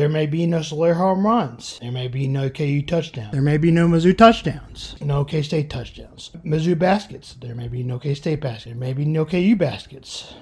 There may be no Solaire home runs. There may be no KU touchdowns. There may be no Mizzou touchdowns. No K State touchdowns. Mizzou baskets. There may be no K State baskets. There may be no KU baskets.